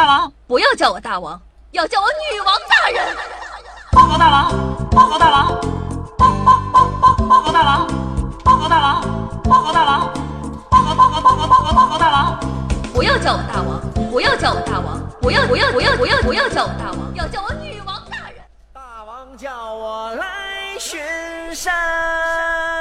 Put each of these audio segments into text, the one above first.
大王，不要叫我大王，要叫我女王大人。报告大王，报告大王，报报报报报告大王，报告大王，报告大王，报告报告报告报告报告大王。不要叫我大王，不要叫我大王，不要不要不要不要不要叫我大王，要叫我女王大人。大王叫我来巡山。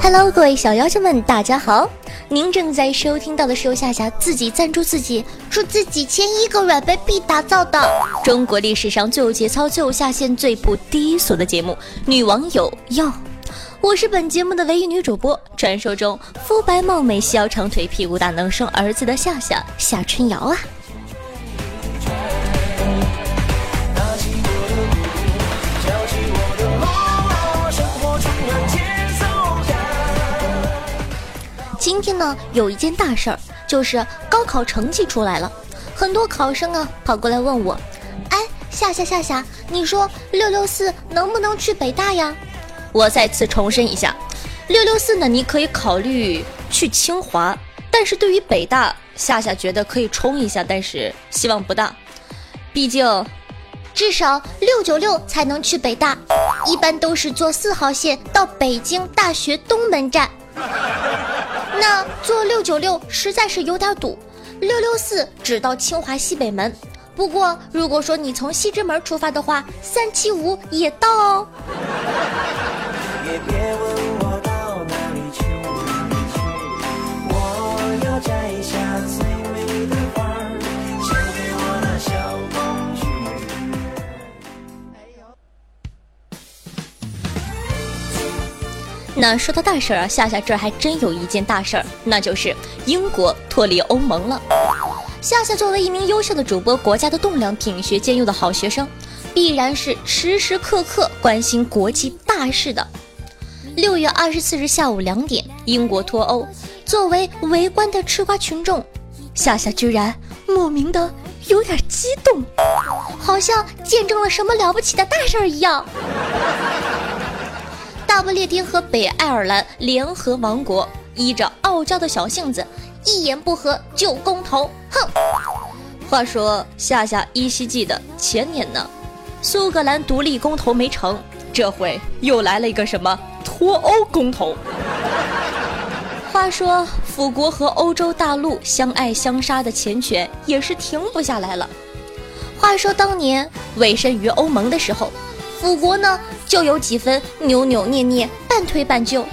Hello，各位小妖精们，大家好！您正在收听到的是由夏夏自己赞助自己，出自己千亿个软妹币打造的中国历史上最有节操、最有下限、最不低俗的节目《女网友要》。我是本节目的唯一女主播，传说中肤白貌美、细腰长腿、屁股大、能生儿子的夏夏夏春瑶啊！今天呢，有一件大事儿，就是高考成绩出来了，很多考生啊跑过来问我，哎，夏夏夏夏，你说六六四能不能去北大呀？我再次重申一下，六六四呢，你可以考虑去清华，但是对于北大，夏夏觉得可以冲一下，但是希望不大，毕竟至少六九六才能去北大，一般都是坐四号线到北京大学东门站。那坐六九六实在是有点堵，六六四只到清华西北门。不过如果说你从西直门出发的话，三七五也到哦。别问我到哪里去，哪里去。我要摘下最美的花，献给我的小公举。那说到大事儿啊，夏夏这儿还真有一件大事儿，那就是英国脱离欧盟了。夏夏作为一名优秀的主播，国家的栋梁，品学兼优的好学生，必然是时时刻刻关心国际大事的。六月二十四日下午两点，英国脱欧，作为围观的吃瓜群众，夏夏居然莫名的有点激动，好像见证了什么了不起的大事儿一样。大不列颠和北爱尔兰联合王国依着傲娇的小性子，一言不合就公投。哼！话说夏夏依稀记得前年呢，苏格兰独立公投没成，这回又来了一个什么脱欧公投。话说辅国和欧洲大陆相爱相杀的缱绻也是停不下来了。话说当年委身于欧盟的时候，辅国呢就有几分扭扭捏捏、半推半就，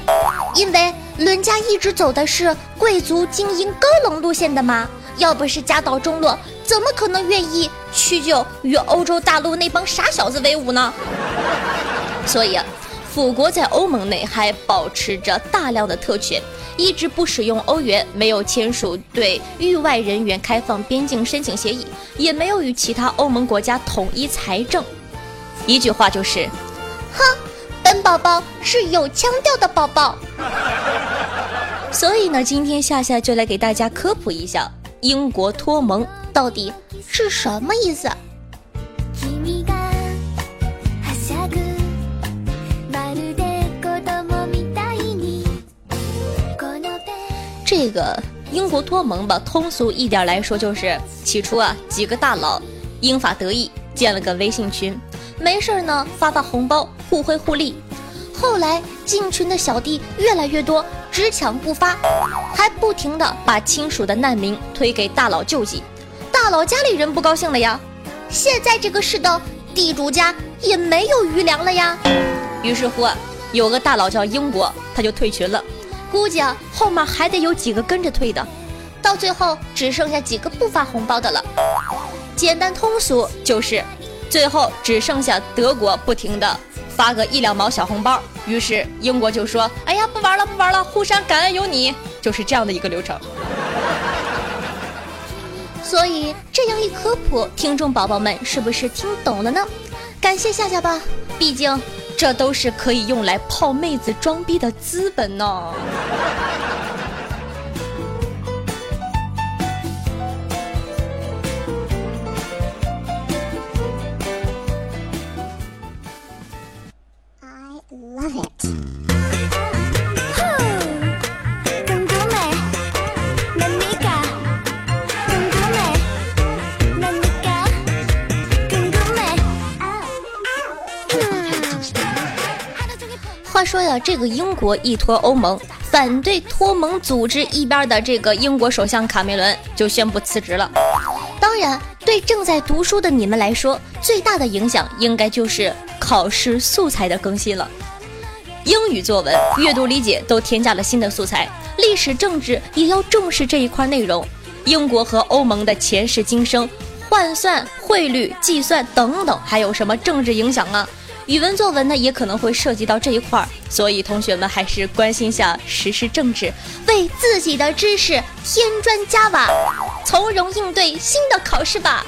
因为伦家一直走的是贵族精英高冷路线的嘛，要不是家道中落，怎么可能愿意屈就与欧洲大陆那帮傻小子为伍呢？所以，辅国在欧盟内还保持着大量的特权，一直不使用欧元，没有签署对域外人员开放边境申请协议，也没有与其他欧盟国家统一财政。一句话就是，哼，本宝宝是有腔调的宝宝。所以呢，今天夏夏就来给大家科普一下英国脱盟到底是什么意思。这个英国脱盟吧，通俗一点来说就是，起初啊，几个大佬英法德意建了个微信群，没事呢发发红包，互惠互利。后来进群的小弟越来越多，只抢不发，还不停的把亲属的难民推给大佬救济，大佬家里人不高兴了呀。现在这个世道，地主家也没有余粮了呀。于是乎啊，有个大佬叫英国，他就退群了。估计啊，后面还得有几个跟着退的，到最后只剩下几个不发红包的了。简单通俗就是，最后只剩下德国不停的发个一两毛小红包，于是英国就说：“哎呀，不玩了，不玩了，互相感恩有你。”就是这样的一个流程。所以这样一科普，听众宝宝们是不是听懂了呢？感谢夏夏吧，毕竟这都是可以用来泡妹子装逼的资本呢。这个英国一脱欧盟，反对脱盟组织一边的这个英国首相卡梅伦就宣布辞职了。当然，对正在读书的你们来说，最大的影响应该就是考试素材的更新了。英语作文、阅读理解都添加了新的素材，历史、政治也要重视这一块内容。英国和欧盟的前世今生、换算、汇率、计算等等，还有什么政治影响啊？语文作文呢，也可能会涉及到这一块儿，所以同学们还是关心下时事政治，为自己的知识添砖加瓦，从容应对新的考试吧。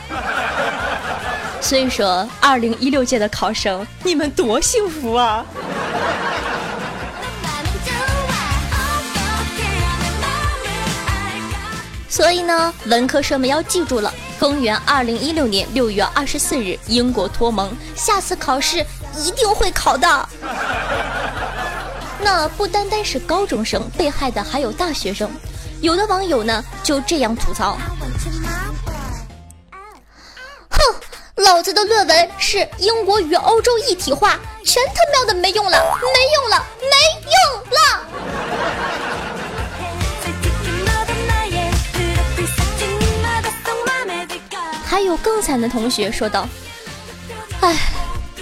所以说，二零一六届的考生，你们多幸福啊！所以呢，文科生们要记住了，公元二零一六年六月二十四日，英国脱盟，下次考试一定会考的。那不单单是高中生，被害的还有大学生。有的网友呢就这样吐槽：“哼，老子的论文是英国与欧洲一体化，全他喵的没用了，没用了，没用了。”还有更惨的同学说道：“哎，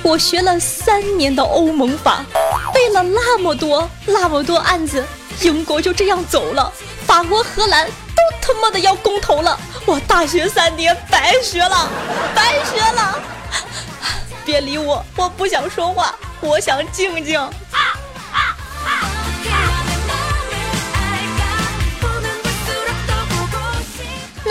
我学了三年的欧盟法，背了那么多那么多案子，英国就这样走了，法国、荷兰都他妈的要公投了，我大学三年白学了，白学了！别理我，我不想说话，我想静静。”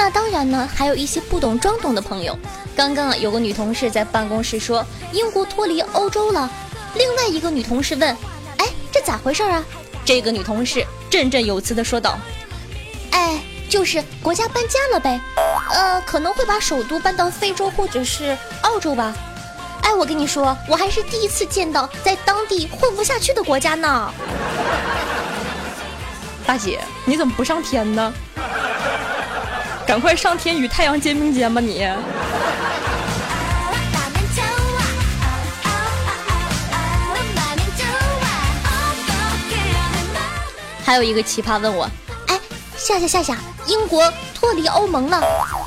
那当然呢，还有一些不懂装懂的朋友。刚刚啊，有个女同事在办公室说英国脱离欧洲了。另外一个女同事问：“哎，这咋回事啊？”这个女同事振振有词的说道：“哎，就是国家搬家了呗，呃，可能会把首都搬到非洲或者是澳洲吧。哎，我跟你说，我还是第一次见到在当地混不下去的国家呢。大姐，你怎么不上天呢？”赶快上天与太阳肩并肩吧你！还有一个奇葩问我，哎，夏夏夏夏，英国脱离欧盟了，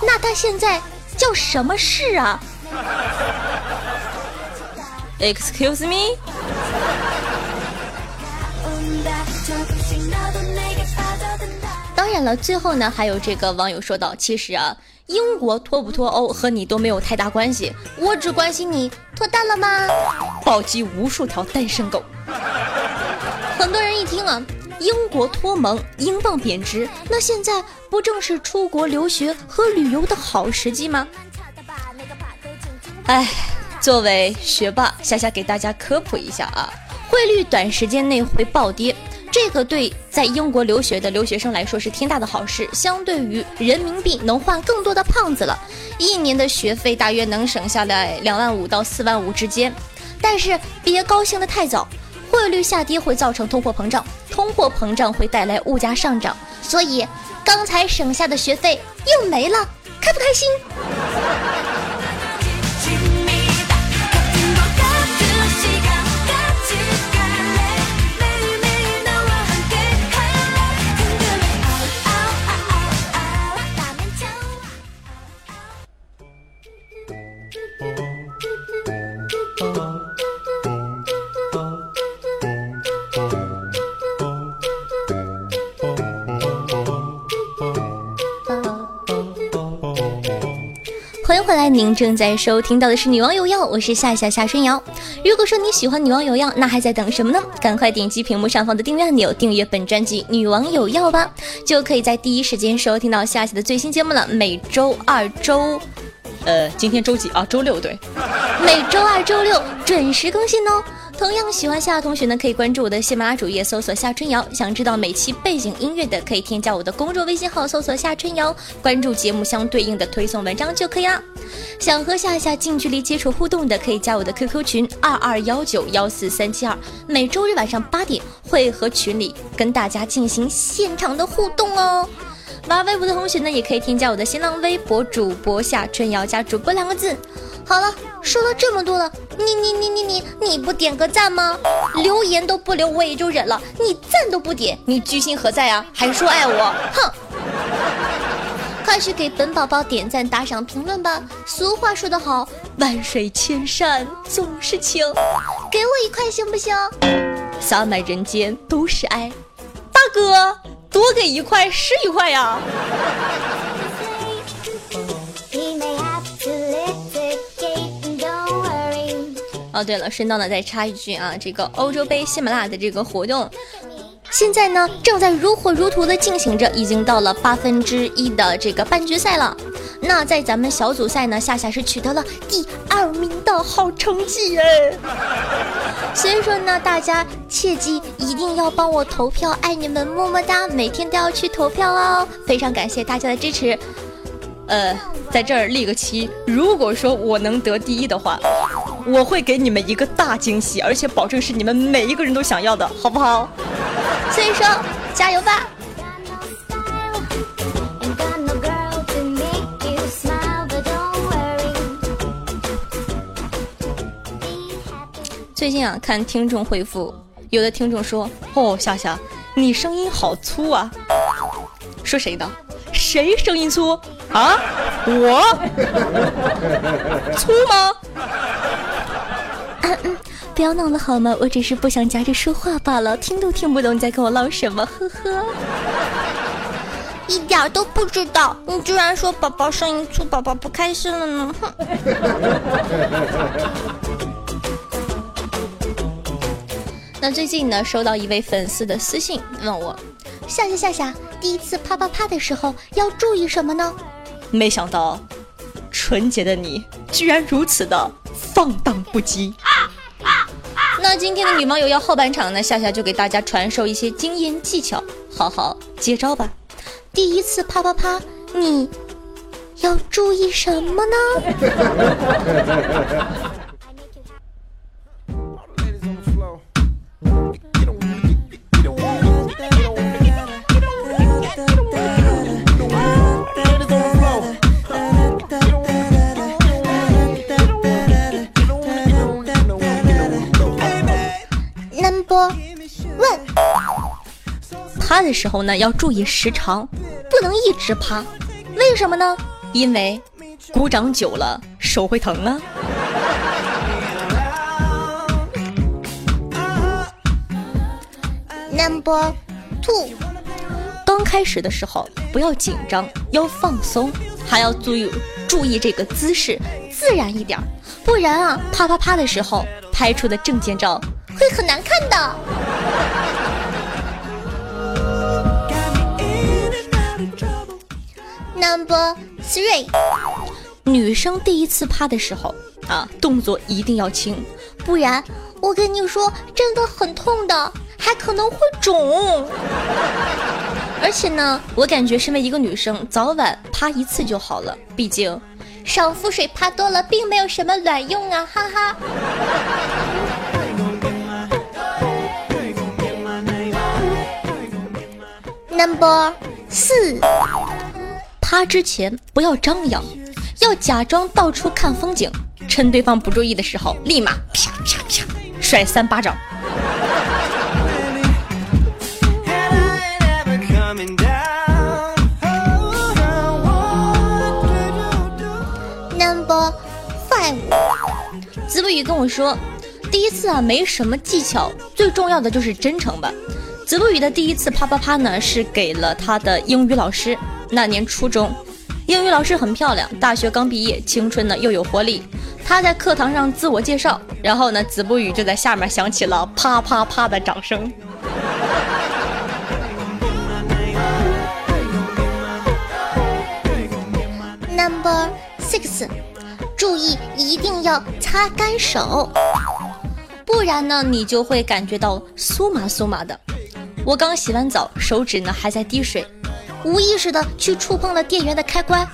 那它现在叫什么市啊？Excuse me？当然了，最后呢，还有这个网友说道：“其实啊，英国脱不脱欧和你都没有太大关系，我只关心你脱单了吗？暴击无数条单身狗。”很多人一听啊，英国脱盟，英镑贬值，那现在不正是出国留学和旅游的好时机吗？哎，作为学霸，夏夏给大家科普一下啊，汇率短时间内会暴跌。这个对在英国留学的留学生来说是天大的好事，相对于人民币能换更多的胖子了，一年的学费大约能省下来两万五到四万五之间。但是别高兴的太早，汇率下跌会造成通货膨胀，通货膨胀会带来物价上涨，所以刚才省下的学费又没了，开不开心？您正在收听到的是《女王有药》，我是夏夏夏春瑶。如果说你喜欢《女王有药》，那还在等什么呢？赶快点击屏幕上方的订阅按钮，订阅本专辑《女王有药》吧，就可以在第一时间收听到夏夏的最新节目了。每周二、周，呃，今天周几啊？周六对，每周二、周六准时更新哦。同样喜欢夏夏同学呢，可以关注我的喜马拉雅主页，搜索夏春瑶。想知道每期背景音乐的，可以添加我的公众微信号，搜索夏春瑶，关注节目相对应的推送文章就可以啦。想和夏夏近距离接触互动的，可以加我的 QQ 群二二幺九幺四三七二，每周日晚上八点会和群里跟大家进行现场的互动哦。玩微博的同学呢，也可以添加我的新浪微博主播夏春瑶加主播两个字。好了，说了这么多了，你你你你你你不点个赞吗？留言都不留我也就忍了，你赞都不点，你居心何在啊？还说爱我，哼！快去给本宝宝点赞、打赏、评论吧！俗话说得好，万水千山总是情，给我一块行不行？洒满人间都是爱，大哥多给一块是一块呀！哦，对了，顺道呢再插一句啊，这个欧洲杯喜马拉雅的这个活动，现在呢正在如火如荼的进行着，已经到了八分之一的这个半决赛了。那在咱们小组赛呢，夏夏是取得了第二名的好成绩哎。所以说呢，大家切记一定要帮我投票，爱你们，么么哒！每天都要去投票哦，非常感谢大家的支持。呃，在这儿立个旗，如果说我能得第一的话，我会给你们一个大惊喜，而且保证是你们每一个人都想要的，好不好？所以说，加油吧.最近啊，看听众回复，有的听众说：“哦，夏夏，你声音好粗啊。”说谁的？谁声音粗啊？我粗吗？不要闹了好吗？我只是不想夹着说话罢了，听都听不懂你在跟我唠什么，呵呵。一点儿都不知道，你居然说宝宝声音粗，宝宝不开心了呢，哼。那最近呢，收到一位粉丝的私信，问我：夏夏夏夏，第一次啪啪啪的时候要注意什么呢？没想到，纯洁的你居然如此的放荡不羁。那今天的女网友要后半场呢，夏夏就给大家传授一些经验技巧，好好接招吧。第一次啪啪啪，你要注意什么呢？的时候呢要注意时长，不能一直趴。为什么呢？因为鼓掌久了手会疼啊。Number two，刚开始的时候不要紧张，要放松，还要注意注意这个姿势，自然一点，不然啊，啪啪啪的时候拍出的证件照会很难看的。Number three，女生第一次趴的时候啊，动作一定要轻，不然我跟你说，真的很痛的，还可能会肿。而且呢，我感觉身为一个女生，早晚趴一次就好了，毕竟爽肤水趴多了并没有什么卵用啊，哈哈。Number 四，趴之前不要张扬，要假装到处看风景，趁对方不注意的时候，立马啪啪啪甩三巴掌。Number five，子不语跟我说，第一次啊没什么技巧，最重要的就是真诚吧。子不语的第一次啪啪啪呢，是给了他的英语老师。那年初中，英语老师很漂亮，大学刚毕业，青春呢又有活力。他在课堂上自我介绍，然后呢，子不语就在下面响起了啪啪啪的掌声。Number six，注意一定要擦干手。不然呢，你就会感觉到酥麻酥麻的。我刚洗完澡，手指呢还在滴水，无意识的去触碰了电源的开关，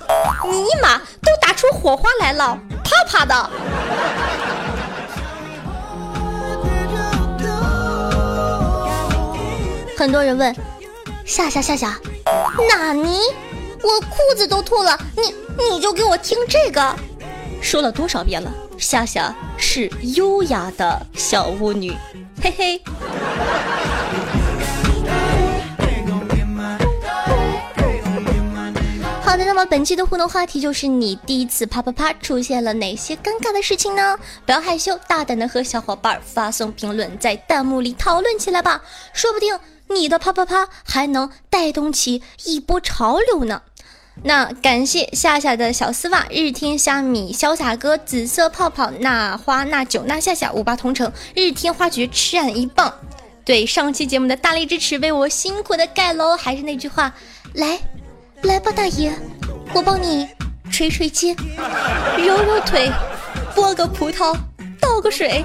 尼玛，都打出火花来了，啪啪的。很多人问夏夏夏夏，纳尼？我裤子都吐了，你你就给我听这个？说了多少遍了？夏夏是优雅的小巫女，嘿嘿。那么本期的互动话题就是你第一次啪啪啪出现了哪些尴尬的事情呢？不要害羞，大胆的和小伙伴发送评论，在弹幕里讨论起来吧，说不定你的啪啪啪还能带动起一波潮流呢。那感谢夏夏的小丝袜、日天虾米、潇洒哥、紫色泡泡、那花、那酒、那夏夏、五八同城、日天花菊、吃俺一棒，对上期节目的大力支持，为我辛苦的盖楼。还是那句话，来。来吧，大爷，我帮你捶捶肩，揉揉腿，剥个葡萄，倒个水。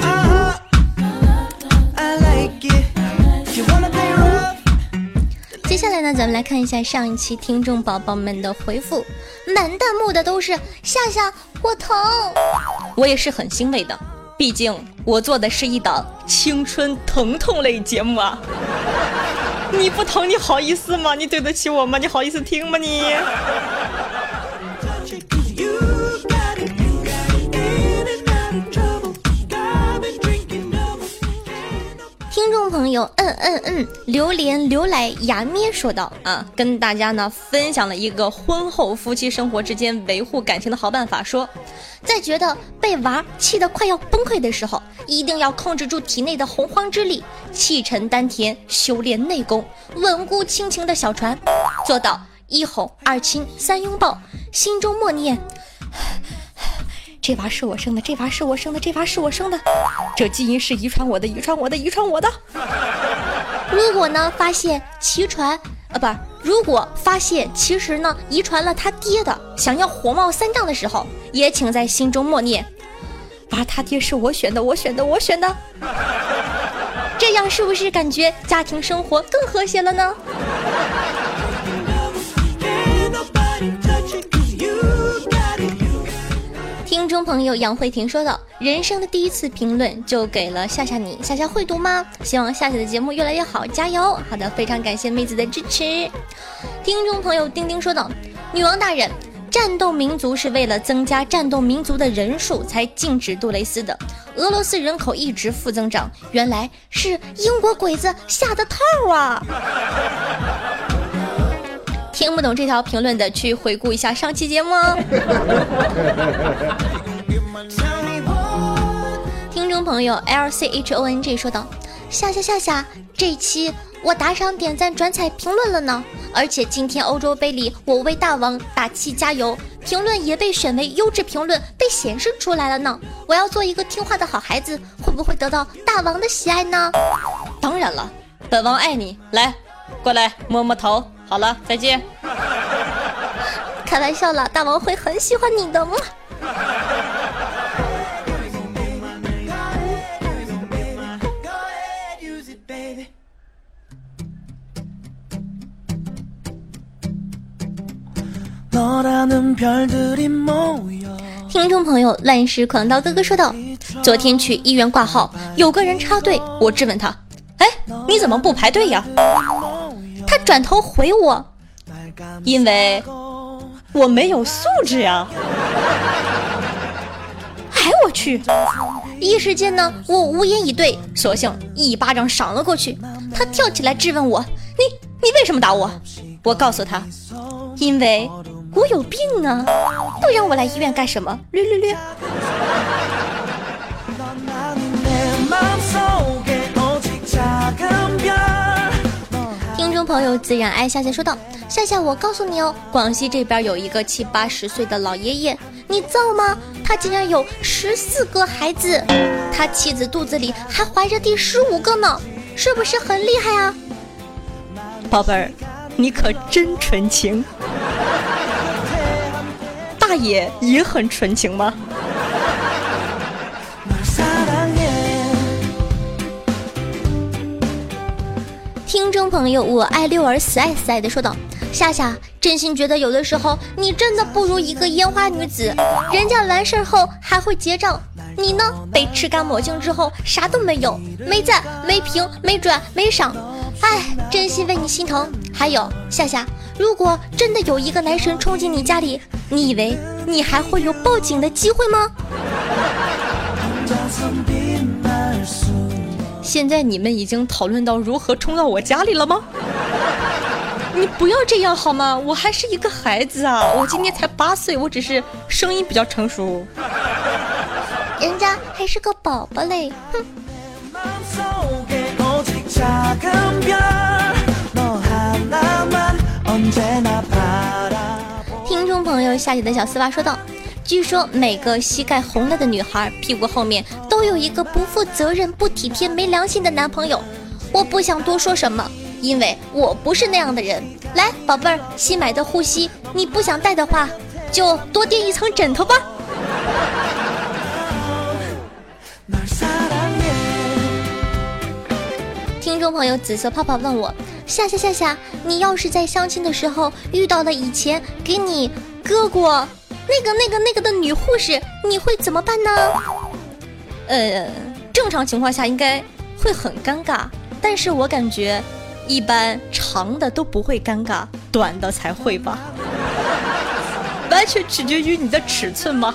Uh-huh. 接下来呢，咱们来看一下上一期听众宝宝们的回复，满弹幕的都是夏夏，我疼。我也是很欣慰的，毕竟我做的是一档青春疼痛类节目啊。你不疼，你好意思吗？你对得起我吗？你好意思听吗你？朋友，嗯嗯嗯，榴莲流来牙咩说道啊，跟大家呢分享了一个婚后夫妻生活之间维护感情的好办法，说，在觉得被娃气得快要崩溃的时候，一定要控制住体内的洪荒之力，气沉丹田，修炼内功，稳固亲情的小船，做到一哄二亲三拥抱，心中默念。这娃是我生的，这娃是我生的，这娃是我生的，这基因是遗传我的，遗传我的，遗传我的。如果呢发现其传，啊不是，如果发现其实呢遗传了他爹的，想要火冒三丈的时候，也请在心中默念：娃他爹是我选的，我选的，我选的。这样是不是感觉家庭生活更和谐了呢？众朋友杨慧婷说道：“人生的第一次评论就给了夏夏你，夏夏会读吗？希望夏夏的节目越来越好，加油！好的，非常感谢妹子的支持。”听众朋友丁丁说道：“女王大人，战斗民族是为了增加战斗民族的人数才禁止杜蕾斯的。俄罗斯人口一直负增长，原来是英国鬼子下的套啊！”听不懂这条评论的，去回顾一下上期节目哦。听众朋友 L C H O N G 说道：“夏夏夏夏，这期我打赏、点赞、转采、评论了呢，而且今天欧洲杯里我为大王打气加油，评论也被选为优质评论，被显示出来了呢。我要做一个听话的好孩子，会不会得到大王的喜爱呢？当然了，本王爱你，来，过来摸摸头。好了，再见。开玩笑了，大王会很喜欢你的听众朋友，乱世狂刀哥哥说道：“昨天去医院挂号，有个人插队，我质问他：‘哎，你怎么不排队呀？’他转头回我：‘因为我没有素质呀。’哎，我去！一时间呢，我无言以对，索性一巴掌赏了过去。他跳起来质问我：‘你你为什么打我？’我告诉他：‘因为我有病啊！都让我来医院干什么？略略略。听众朋友自然爱夏夏说道：“夏夏，我告诉你哦，广西这边有一个七八十岁的老爷爷，你造吗？他竟然有十四个孩子，他妻子肚子里还怀着第十五个呢，是不是很厉害啊？宝贝儿，你可真纯情。”大爷也很纯情吗？听众朋友我爱六儿死爱死爱的说道夏夏真心觉得有的时候你真的不如一个烟花女子人家完事后还会结账你呢？被吃干抹净之后啥都没有没赞没评没转没赏哎，真心为你心疼。还有夏夏，如果真的有一个男神冲进你家里，你以为你还会有报警的机会吗？现在你们已经讨论到如何冲到我家里了吗？你不要这样好吗？我还是一个孩子啊，我今年才八岁，我只是声音比较成熟，人家还是个宝宝嘞。哼！听众朋友夏姐的小丝袜说道：“据说每个膝盖红了的女孩屁股后面都有一个不负责任、不体贴、没良心的男朋友。我不想多说什么，因为我不是那样的人。来，宝贝儿，新买的护膝，你不想戴的话，就多垫一层枕头吧。”听众朋友紫色泡泡问我：夏夏夏夏，你要是在相亲的时候遇到了以前给你割过那个那个那个的女护士，你会怎么办呢？呃，正常情况下应该会很尴尬，但是我感觉一般长的都不会尴尬，短的才会吧。完全取决于你的尺寸吗？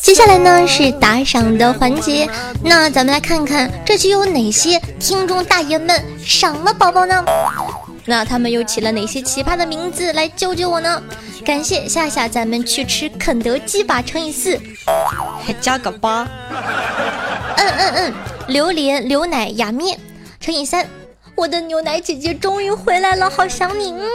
接下来呢是打赏的环节，那咱们来看看这期有哪些听众大爷们赏了宝宝呢？那他们又起了哪些奇葩的名字来救救我呢？感谢夏夏，咱们去吃肯德基吧，乘以四，还加个八。嗯嗯嗯，榴莲、牛奶、雅面，乘以三。我的牛奶姐姐终于回来了，好想你。嗯。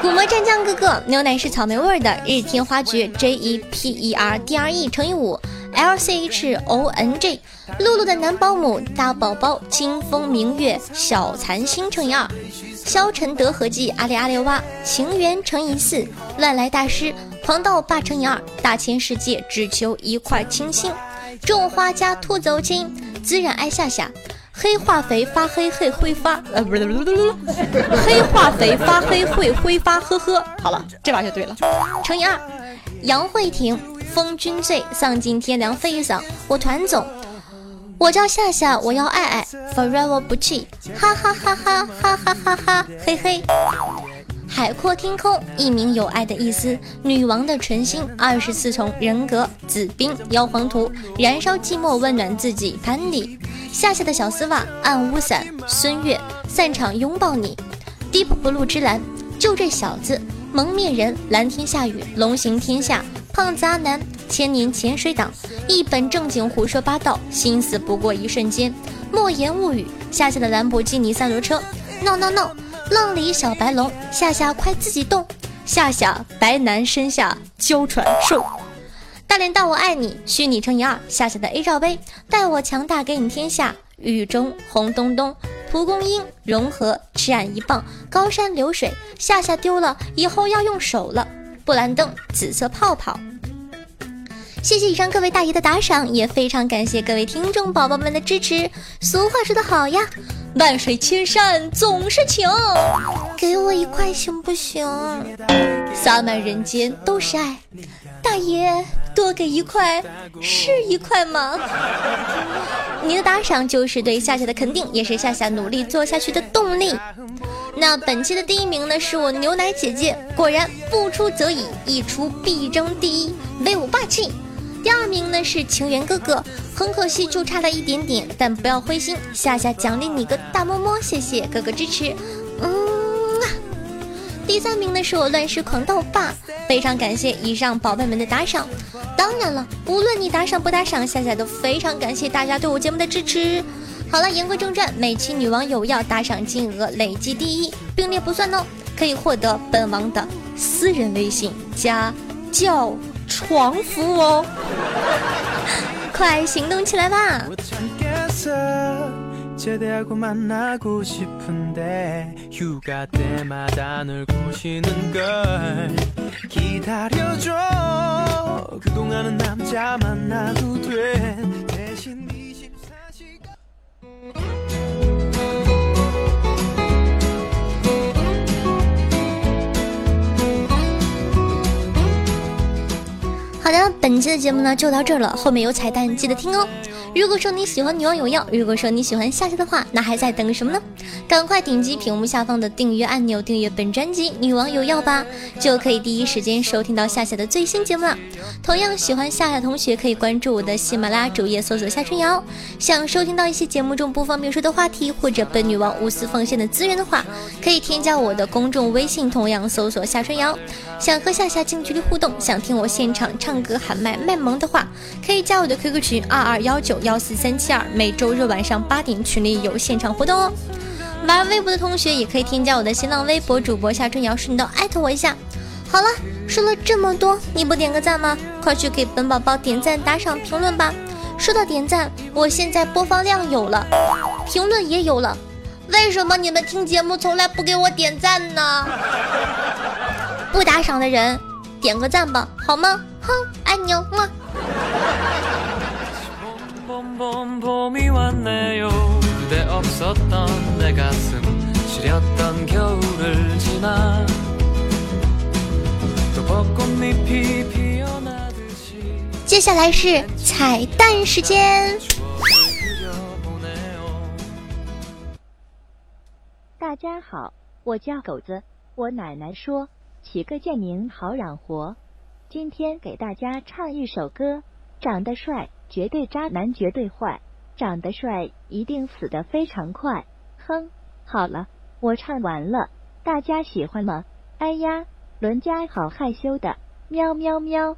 古魔战将哥哥，牛奶是草莓味的，日天花菊 J E P E R D R E 乘以五。L C H O N G，露露的男保姆大宝宝，清风明月小残星乘以二，消沉德和记阿里阿里哇，情缘乘以四，乱来大师狂道霸乘以二，大千世界只求一块清新，种花家兔走亲，孜然爱夏夏。黑化肥发黑会挥发，呃，不是，不是，不是，黑化肥发黑会挥发，呵呵。好了，这把就对了。乘以二，杨慧婷，风君醉，丧尽天良飞一嗓。我团总，我叫夏夏，我要爱爱，forever 不弃，哈哈哈哈哈哈哈哈，嘿嘿。海阔天空，一名有爱的意思。女王的纯心，二十四重人格。紫冰，妖皇图，燃烧寂寞，温暖自己。潘迪，夏夏的小丝袜，暗屋伞。孙悦，散场拥抱你。Deep Blue 之蓝，就这小子。蒙面人，蓝天下雨，龙行天下。胖子阿南，千年潜水党，一本正经胡说八道，心思不过一瞬间。莫言物语，夏夏的兰博基尼三轮车。No No No。浪里小白龙，夏夏快自己动！夏夏白男身下娇喘兽，大脸大我爱你，虚拟乘以二。夏夏的 A 罩杯，待我强大给你天下。雨中红咚咚，蒲公英融合，吃俺一棒。高山流水，夏夏丢了，以后要用手了。布兰登紫色泡泡。谢谢以上各位大爷的打赏，也非常感谢各位听众宝宝们的支持。俗话说得好呀。万水千山总是情，给我一块行不行？洒满人间都是爱，大爷多给一块是一块吗？你的打赏就是对夏夏的肯定，也是夏夏努力做下去的动力。那本期的第一名呢，是我牛奶姐姐，果然不出则已，一出必争第一，威武霸气。第二名呢是情缘哥哥，很可惜就差了一点点，但不要灰心，夏夏奖励你个大么么，谢谢哥哥支持。嗯，第三名呢是我乱世狂盗霸，非常感谢以上宝贝们的打赏。当然了，无论你打赏不打赏，夏夏都非常感谢大家对我节目的支持。好了，言归正传，每期女王有要打赏金额累计第一，并列不算哦，可以获得本王的私人微信加叫床服务哦，快行动起来吧！ 제대하고 만나고 싶은데 휴가 때마다 널 꼬시는 걸 기다려줘. 그동안은 남자 만나도 돼. 대신 好的，本期的节目呢就到这儿了，后面有彩蛋，记得听哦。如果说你喜欢女王有药，如果说你喜欢夏夏的话，那还在等什么呢？赶快点击屏幕下方的订阅按钮，订阅本专辑《女王有药》吧，就可以第一时间收听到夏夏的最新节目了。同样喜欢夏夏同学可以关注我的喜马拉雅主页，搜索夏春瑶。想收听到一些节目中不方便说的话题，或者本女王无私奉献的资源的话，可以添加我的公众微信，同样搜索夏春瑶。想和夏夏近距离互动，想听我现场唱歌喊麦卖萌的话，可以加我的 QQ 群二二幺九幺四三七二，每周日晚上八点群里有现场活动哦。玩微博的同学也可以添加我的新浪微博主播夏春瑶，顺道艾特我一下。好了，说了这么多，你不点个赞吗？快去给本宝宝点赞、打赏、评论吧！说到点赞，我现在播放量有了，评论也有了，为什么你们听节目从来不给我点赞呢？不打赏的人，点个赞吧，好吗？爱牛吗？接下来是彩蛋时间。大家好，我叫狗子。我奶奶说，起个贱名好养活。今天给大家唱一首歌：长得帅，绝对渣男，绝对坏；长得帅，一定死得非常快。哼，好了，我唱完了，大家喜欢吗？哎呀，伦家好害羞的，喵喵喵。